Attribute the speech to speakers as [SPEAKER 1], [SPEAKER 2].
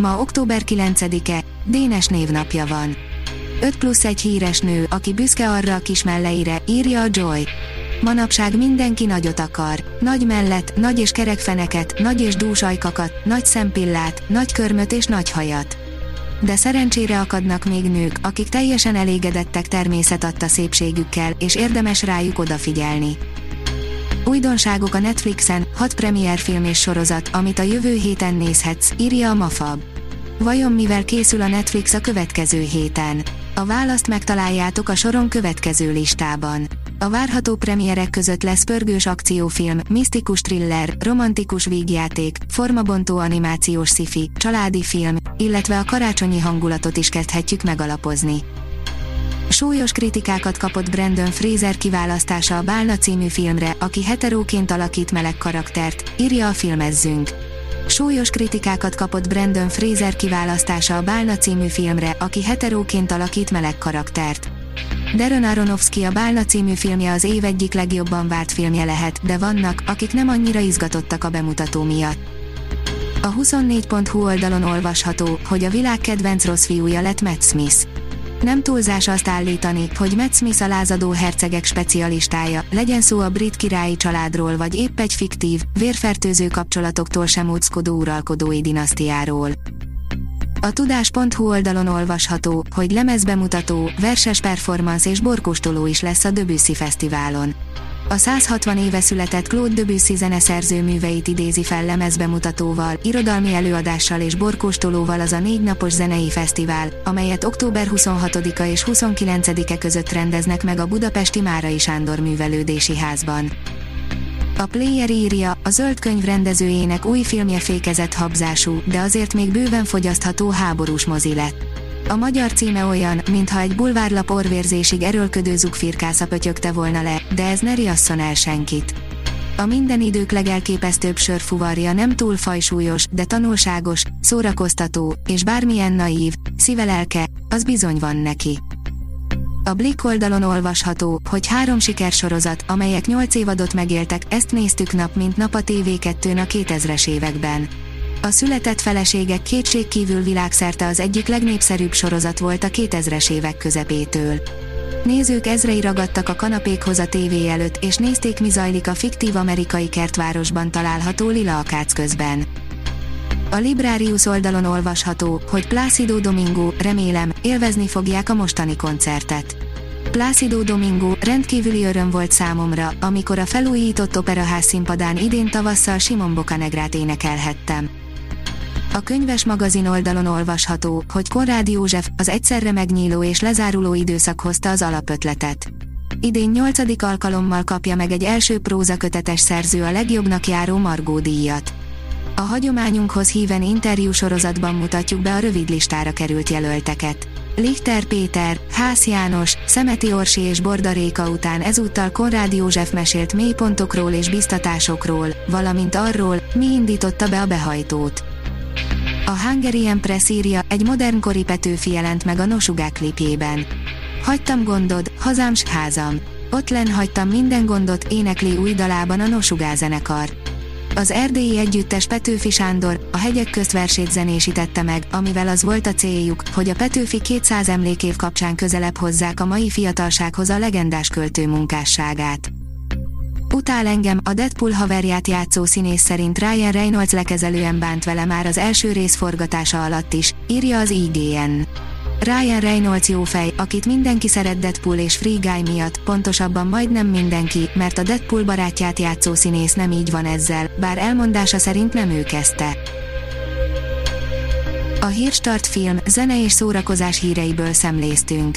[SPEAKER 1] Ma október 9-e, Dénes névnapja van. 5 plusz egy híres nő, aki büszke arra a kis melleire, írja a Joy. Manapság mindenki nagyot akar. Nagy mellet, nagy és kerek feneket, nagy és dús ajkakat, nagy szempillát, nagy körmöt és nagy hajat. De szerencsére akadnak még nők, akik teljesen elégedettek természet adta szépségükkel, és érdemes rájuk odafigyelni. Újdonságok a Netflixen, 6 premier film és sorozat, amit a jövő héten nézhetsz, írja a Mafab. Vajon mivel készül a Netflix a következő héten? A választ megtaláljátok a soron következő listában. A várható premierek között lesz pörgős akciófilm, misztikus thriller, romantikus vígjáték, formabontó animációs sci-fi, családi film, illetve a karácsonyi hangulatot is kezdhetjük megalapozni. Súlyos kritikákat kapott Brandon Fraser kiválasztása a Bálna című filmre, aki heteróként alakít meleg karaktert, írja a filmezzünk. Súlyos kritikákat kapott Brandon Fraser kiválasztása a Bálna című filmre, aki heteróként alakít meleg karaktert. Darren Aronofsky a Bálna című filmje az év egyik legjobban várt filmje lehet, de vannak, akik nem annyira izgatottak a bemutató miatt. A 24.hu oldalon olvasható, hogy a világ kedvenc rossz fiúja lett Matt Smith. Nem túlzás azt állítani, hogy Matt Smith a lázadó hercegek specialistája, legyen szó a brit királyi családról vagy épp egy fiktív, vérfertőző kapcsolatoktól sem úckodó uralkodói dinasztiáról. A tudás.hu oldalon olvasható, hogy lemezbemutató, verses performance és borkóstoló is lesz a Debussy Fesztiválon. A 160 éve született Claude Debussy zeneszerző műveit idézi fel lemezbemutatóval, irodalmi előadással és borkóstolóval az a négy napos zenei fesztivál, amelyet október 26-a és 29-e között rendeznek meg a budapesti Márai Sándor művelődési házban. A Player írja, a zöld könyv rendezőjének új filmje fékezett habzású, de azért még bőven fogyasztható háborús mozi lett. A magyar címe olyan, mintha egy bulvárlap orvérzésig erőlködő zugfirkásza pötyögte volna le, de ez ne riasszon el senkit. A minden idők legelképesztőbb sörfuvarja nem túl fajsúlyos, de tanulságos, szórakoztató, és bármilyen naív, szívelelke, az bizony van neki. A Blick oldalon olvasható, hogy három sikersorozat, amelyek nyolc évadot megéltek, ezt néztük nap mint nap a TV2-n a 2000-es években. A született feleségek kétségkívül világszerte az egyik legnépszerűbb sorozat volt a 2000-es évek közepétől. Nézők ezrei ragadtak a kanapékhoz a tévé előtt, és nézték mi zajlik a fiktív amerikai kertvárosban található Lila Akác közben. A Librarius oldalon olvasható, hogy Plácido Domingo, remélem, élvezni fogják a mostani koncertet. Plácido Domingo rendkívüli öröm volt számomra, amikor a felújított operaház színpadán idén tavasszal Simon Bocanegrát énekelhettem. A könyves magazin oldalon olvasható, hogy Konrád József az egyszerre megnyíló és lezáruló időszak hozta az alapötletet. Idén nyolcadik alkalommal kapja meg egy első prózakötetes szerző a legjobbnak járó Margó díjat. A hagyományunkhoz híven interjú sorozatban mutatjuk be a rövid listára került jelölteket. Lichter Péter, Hász János, Szemeti Orsi és Bordaréka után ezúttal Konrád József mesélt mélypontokról és biztatásokról, valamint arról, mi indította be a behajtót. A Hungarian Press írja, egy modernkori Petőfi jelent meg a Nosugák klipjében. Hagytam gondod, hazám s házam. Ott len hagytam minden gondot, énekli új dalában a Nosugá zenekar. Az erdélyi együttes Petőfi Sándor a hegyek közt versét zenésítette meg, amivel az volt a céljuk, hogy a Petőfi 200 emlékév kapcsán közelebb hozzák a mai fiatalsághoz a legendás költő munkásságát. Utál engem, a Deadpool haverját játszó színész szerint Ryan Reynolds lekezelően bánt vele már az első rész forgatása alatt is, írja az IGN. Ryan Reynolds jó fej, akit mindenki szeret Deadpool és Free Guy miatt, pontosabban majdnem mindenki, mert a Deadpool barátját játszó színész nem így van ezzel, bár elmondása szerint nem ő kezdte. A Hírstart film, zene és szórakozás híreiből szemléztünk.